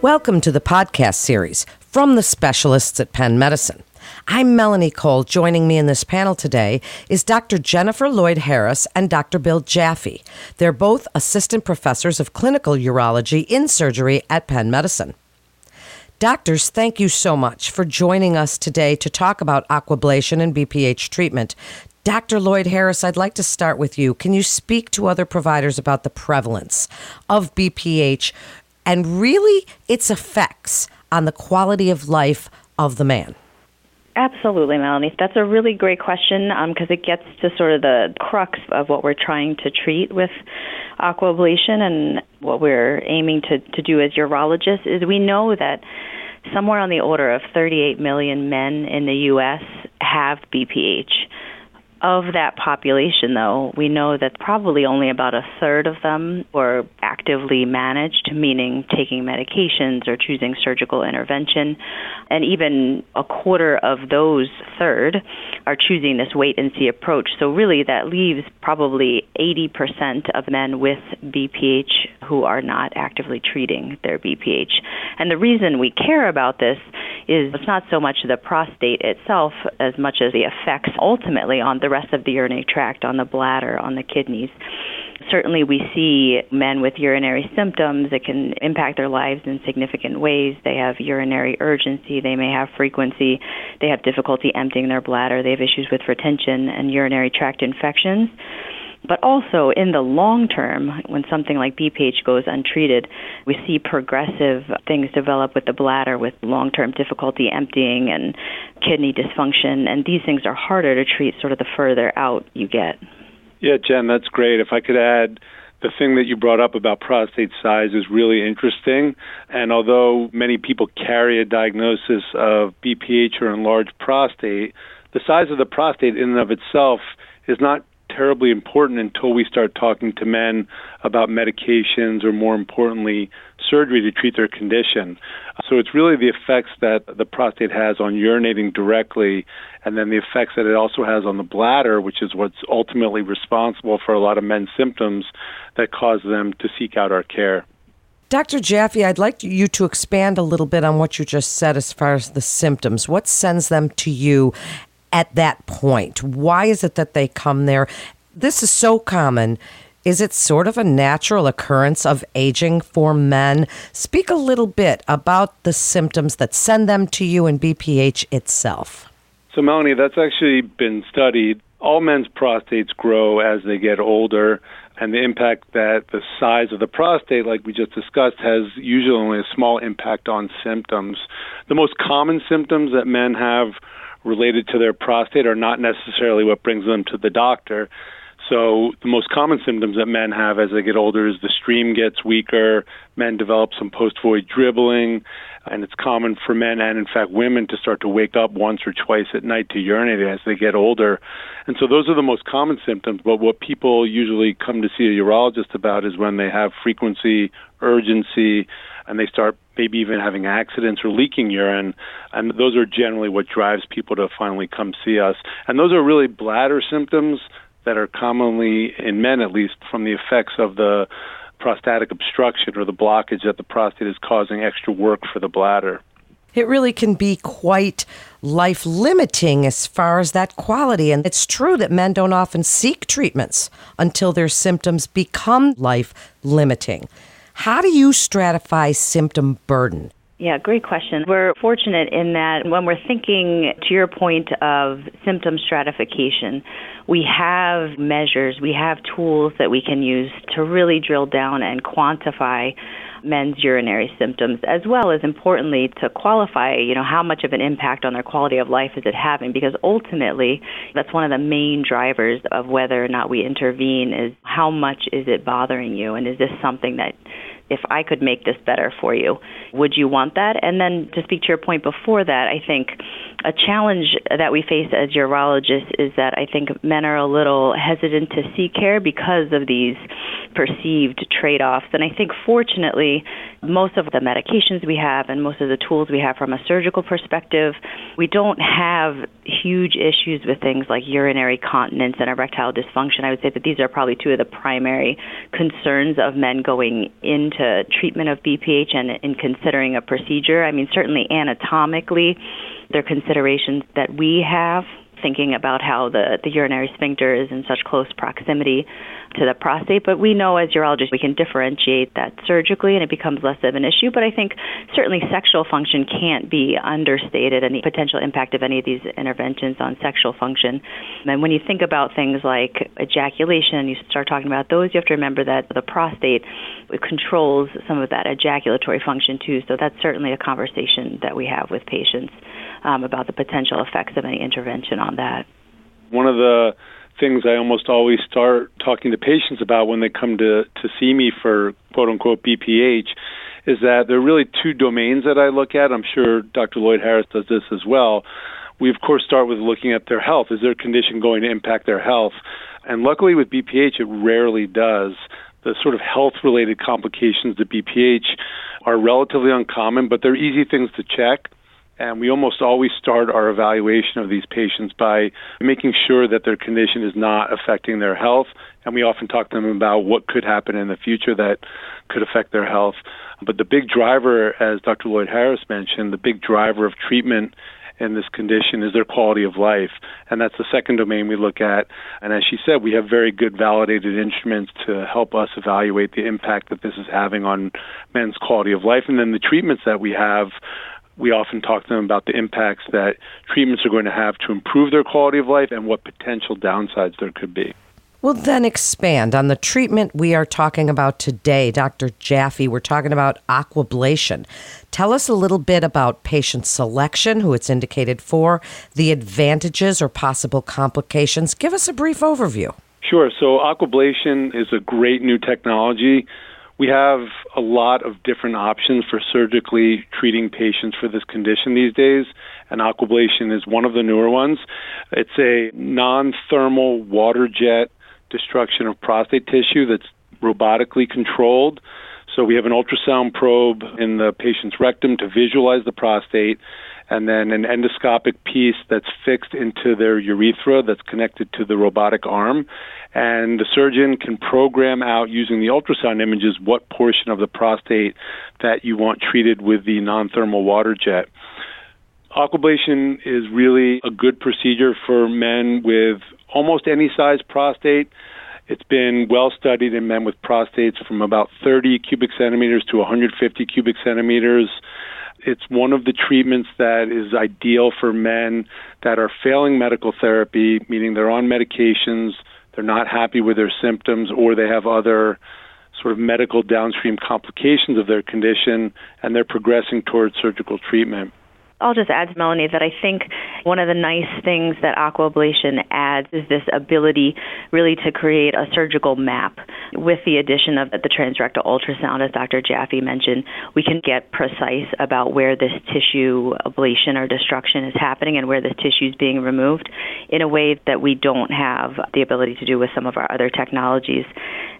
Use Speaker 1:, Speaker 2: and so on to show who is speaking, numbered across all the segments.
Speaker 1: Welcome to the podcast series from the specialists at Penn Medicine. I'm Melanie Cole. Joining me in this panel today is Dr. Jennifer Lloyd Harris and Dr. Bill Jaffe. They're both assistant professors of clinical urology in surgery at Penn Medicine. Doctors, thank you so much for joining us today to talk about aquablation and BPH treatment. Dr. Lloyd Harris, I'd like to start with you. Can you speak to other providers about the prevalence of BPH and really its effects on the quality of life of the man?
Speaker 2: Absolutely, Melanie. That's a really great question because um, it gets to sort of the crux of what we're trying to treat with aquablation and what we're aiming to, to do as urologists is we know that somewhere on the order of 38 million men in the U.S. have BPH. Of that population, though, we know that probably only about a third of them were actively managed, meaning taking medications or choosing surgical intervention. And even a quarter of those third are choosing this wait and see approach. So, really, that leaves probably 80% of men with BPH who are not actively treating their BPH. And the reason we care about this is it's not so much the prostate itself as much as the effects ultimately on the rest of the urinary tract, on the bladder, on the kidneys. Certainly, we see men with urinary symptoms that can impact their lives in significant ways. They have urinary urgency, they may have frequency, they have difficulty emptying their bladder, they have issues with retention and urinary tract infections. But also in the long term, when something like BPH goes untreated, we see progressive things develop with the bladder with long term difficulty emptying and kidney dysfunction. And these things are harder to treat sort of the further out you get.
Speaker 3: Yeah, Jen, that's great. If I could add, the thing that you brought up about prostate size is really interesting. And although many people carry a diagnosis of BPH or enlarged prostate, the size of the prostate in and of itself is not terribly important until we start talking to men about medications or, more importantly, surgery to treat their condition. So it's really the effects that the prostate has on urinating directly, and then the effects that it also has on the bladder, which is what's ultimately responsible for a lot of men's symptoms that cause them to seek out our care.
Speaker 1: Dr. Jaffe, I'd like you to expand a little bit on what you just said as far as the symptoms. What sends them to you at that point? Why is it that they come there? This is so common. Is it sort of a natural occurrence of aging for men? Speak a little bit about the symptoms that send them to you and BPH itself.
Speaker 3: So, Melanie, that's actually been studied. All men's prostates grow as they get older, and the impact that the size of the prostate, like we just discussed, has usually only a small impact on symptoms. The most common symptoms that men have related to their prostate are not necessarily what brings them to the doctor. So the most common symptoms that men have as they get older is the stream gets weaker, men develop some post-void dribbling, and it's common for men and in fact women to start to wake up once or twice at night to urinate as they get older. And so those are the most common symptoms, but what people usually come to see a urologist about is when they have frequency, urgency, and they start maybe even having accidents or leaking urine. And those are generally what drives people to finally come see us. And those are really bladder symptoms that are commonly, in men at least, from the effects of the prostatic obstruction or the blockage that the prostate is causing extra work for the bladder.
Speaker 1: It really can be quite life limiting as far as that quality. And it's true that men don't often seek treatments until their symptoms become life limiting. How do you stratify symptom burden?
Speaker 2: Yeah, great question. We're fortunate in that when we're thinking, to your point of symptom stratification, we have measures, we have tools that we can use to really drill down and quantify men's urinary symptoms as well as importantly to qualify you know how much of an impact on their quality of life is it having because ultimately that's one of the main drivers of whether or not we intervene is how much is it bothering you and is this something that if I could make this better for you, would you want that? And then to speak to your point before that, I think a challenge that we face as urologists is that I think men are a little hesitant to seek care because of these perceived trade offs. And I think fortunately, most of the medications we have and most of the tools we have from a surgical perspective, we don't have huge issues with things like urinary continence and erectile dysfunction. I would say that these are probably two of the primary concerns of men going into treatment of BPH and in considering a procedure. I mean, certainly anatomically, there are considerations that we have thinking about how the, the urinary sphincter is in such close proximity to the prostate. But we know as urologists we can differentiate that surgically and it becomes less of an issue. But I think certainly sexual function can't be understated and the potential impact of any of these interventions on sexual function. And when you think about things like ejaculation, you start talking about those, you have to remember that the prostate controls some of that ejaculatory function too. So that's certainly a conversation that we have with patients um, about the potential effects of any intervention on that.
Speaker 3: One of the things I almost always start talking to patients about when they come to, to see me for quote unquote BPH is that there are really two domains that I look at. I'm sure Dr. Lloyd Harris does this as well. We, of course, start with looking at their health. Is their condition going to impact their health? And luckily, with BPH, it rarely does. The sort of health related complications to BPH are relatively uncommon, but they're easy things to check. And we almost always start our evaluation of these patients by making sure that their condition is not affecting their health. And we often talk to them about what could happen in the future that could affect their health. But the big driver, as Dr. Lloyd Harris mentioned, the big driver of treatment in this condition is their quality of life. And that's the second domain we look at. And as she said, we have very good validated instruments to help us evaluate the impact that this is having on men's quality of life. And then the treatments that we have we often talk to them about the impacts that treatments are going to have to improve their quality of life and what potential downsides there could be.
Speaker 1: Well, then expand on the treatment we are talking about today, Dr. Jaffe. We're talking about aquablation. Tell us a little bit about patient selection, who it's indicated for, the advantages or possible complications. Give us a brief overview.
Speaker 3: Sure. So, aquablation is a great new technology we have a lot of different options for surgically treating patients for this condition these days, and aquablation is one of the newer ones. It's a non thermal water jet destruction of prostate tissue that's robotically controlled. So we have an ultrasound probe in the patient's rectum to visualize the prostate, and then an endoscopic piece that's fixed into their urethra that's connected to the robotic arm. And the surgeon can program out using the ultrasound images what portion of the prostate that you want treated with the non thermal water jet. Aquablation is really a good procedure for men with almost any size prostate. It's been well studied in men with prostates from about 30 cubic centimeters to 150 cubic centimeters. It's one of the treatments that is ideal for men that are failing medical therapy, meaning they're on medications, they're not happy with their symptoms, or they have other sort of medical downstream complications of their condition, and they're progressing towards surgical treatment.
Speaker 2: I'll just add to Melanie that I think one of the nice things that aquablation adds is this ability really to create a surgical map. With the addition of the transrectal ultrasound, as Dr. Jaffe mentioned, we can get precise about where this tissue ablation or destruction is happening and where the tissue is being removed in a way that we don't have the ability to do with some of our other technologies.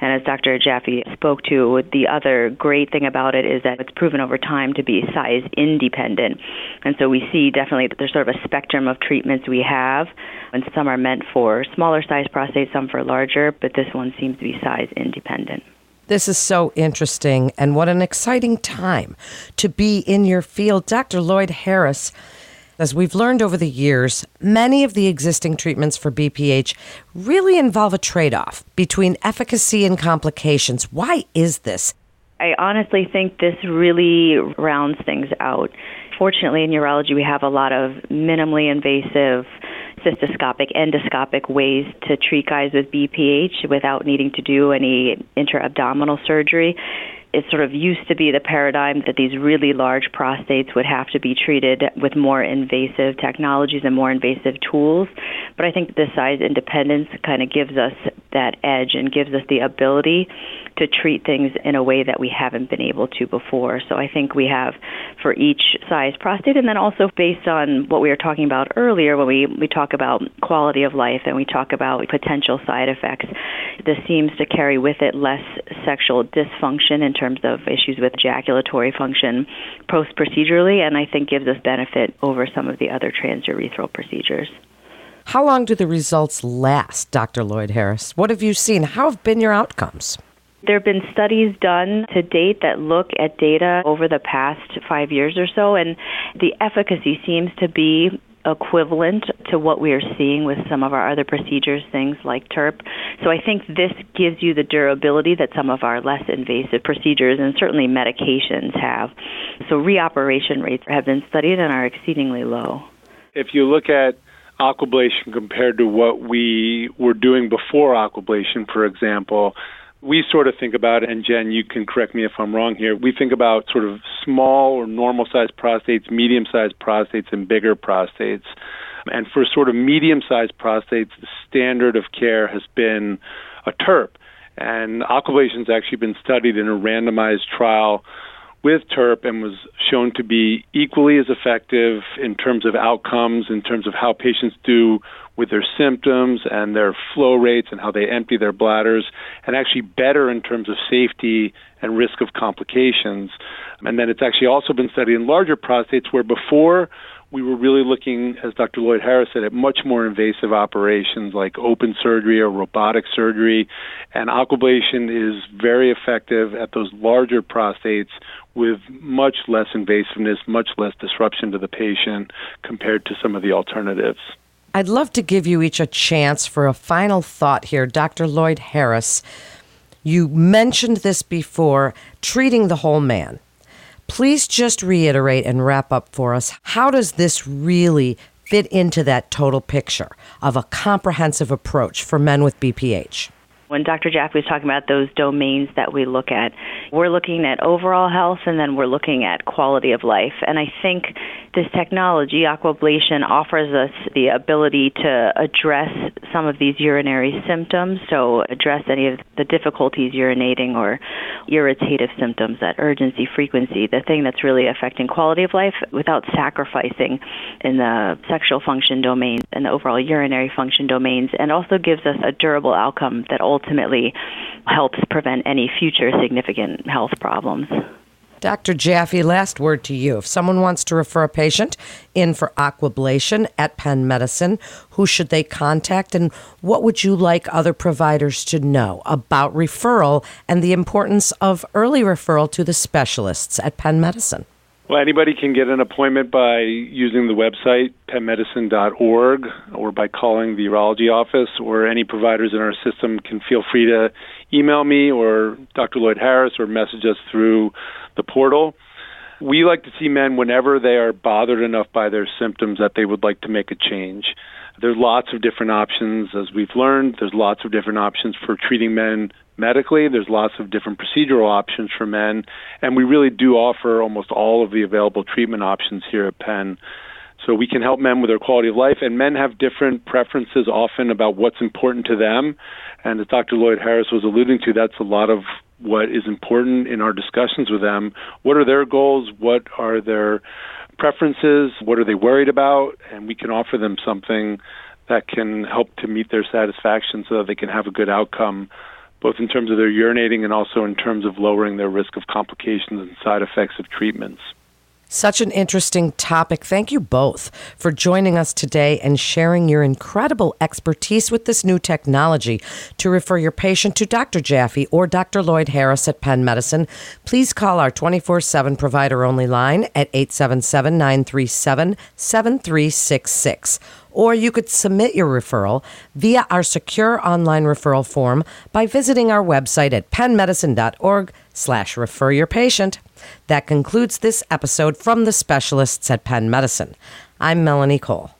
Speaker 2: And as Dr. Jaffe spoke to, the other great thing about it is that it's proven over time to be size independent. And so we see definitely that there's sort of a spectrum of treatments we have, and some are meant for smaller size prostates, some for larger, but this one seems to be size independent.
Speaker 1: This is so interesting, and what an exciting time to be in your field. Dr. Lloyd Harris, as we've learned over the years, many of the existing treatments for BPH really involve a trade off between efficacy and complications. Why is this?
Speaker 2: I honestly think this really rounds things out. Fortunately, in urology, we have a lot of minimally invasive cystoscopic, endoscopic ways to treat guys with BPH without needing to do any intra-abdominal surgery it sort of used to be the paradigm that these really large prostates would have to be treated with more invasive technologies and more invasive tools. But I think the size independence kind of gives us that edge and gives us the ability to treat things in a way that we haven't been able to before. So I think we have for each size prostate, and then also based on what we were talking about earlier when we, we talk about quality of life and we talk about potential side effects, this seems to carry with it less sexual dysfunction in terms of issues with ejaculatory function post procedurally, and I think gives us benefit over some of the other transurethral procedures.
Speaker 1: How long do the results last, Dr. Lloyd Harris? What have you seen? How have been your outcomes?
Speaker 2: There have been studies done to date that look at data over the past five years or so, and the efficacy seems to be equivalent to what we are seeing with some of our other procedures, things like TURP. So I think this gives you the durability that some of our less invasive procedures and certainly medications have. So reoperation rates have been studied and are exceedingly low.
Speaker 3: If you look at aquablation compared to what we were doing before aquablation, for example, we sort of think about, and Jen, you can correct me if I'm wrong here, we think about sort of small or normal sized prostates, medium sized prostates, and bigger prostates. And for sort of medium sized prostates, the standard of care has been a TURP. And aquablation has actually been studied in a randomized trial with TURP and was shown to be equally as effective in terms of outcomes, in terms of how patients do with their symptoms and their flow rates and how they empty their bladders, and actually better in terms of safety and risk of complications. And then it's actually also been studied in larger prostates where before we were really looking, as Dr. Lloyd Harris said, at much more invasive operations like open surgery or robotic surgery. And aquablation is very effective at those larger prostates with much less invasiveness, much less disruption to the patient compared to some of the alternatives.
Speaker 1: I'd love to give you each a chance for a final thought here. Dr. Lloyd Harris, you mentioned this before treating the whole man. Please just reiterate and wrap up for us how does this really fit into that total picture of a comprehensive approach for men with BPH?
Speaker 2: When Dr. Jaffe was talking about those domains that we look at, we're looking at overall health and then we're looking at quality of life. And I think this technology, aquablation, offers us the ability to address some of these urinary symptoms, so address any of the difficulties urinating or irritative symptoms, that urgency, frequency, the thing that's really affecting quality of life without sacrificing in the sexual function domains and the overall urinary function domains, and also gives us a durable outcome that ultimately helps prevent any future significant health problems.
Speaker 1: Dr. Jaffe, last word to you. If someone wants to refer a patient in for aquablation at Penn Medicine, who should they contact and what would you like other providers to know about referral and the importance of early referral to the specialists at Penn Medicine?
Speaker 3: Well, anybody can get an appointment by using the website, pennmedicine.org, or by calling the urology office, or any providers in our system can feel free to email me or Dr. Lloyd Harris or message us through the portal. We like to see men whenever they are bothered enough by their symptoms that they would like to make a change. There's lots of different options, as we've learned. There's lots of different options for treating men medically. There's lots of different procedural options for men, and we really do offer almost all of the available treatment options here at Penn. So we can help men with their quality of life, and men have different preferences often about what's important to them. And as Dr. Lloyd Harris was alluding to, that's a lot of what is important in our discussions with them. What are their goals? What are their preferences? What are they worried about? And we can offer them something that can help to meet their satisfaction so that they can have a good outcome, both in terms of their urinating and also in terms of lowering their risk of complications and side effects of treatments.
Speaker 1: Such an interesting topic. Thank you both for joining us today and sharing your incredible expertise with this new technology. To refer your patient to Dr. Jaffe or Dr. Lloyd Harris at Penn Medicine, please call our 24 7 provider only line at 877 937 7366 or you could submit your referral via our secure online referral form by visiting our website at pennmedicine.org slash refer your patient. That concludes this episode from the specialists at Penn Medicine. I'm Melanie Cole.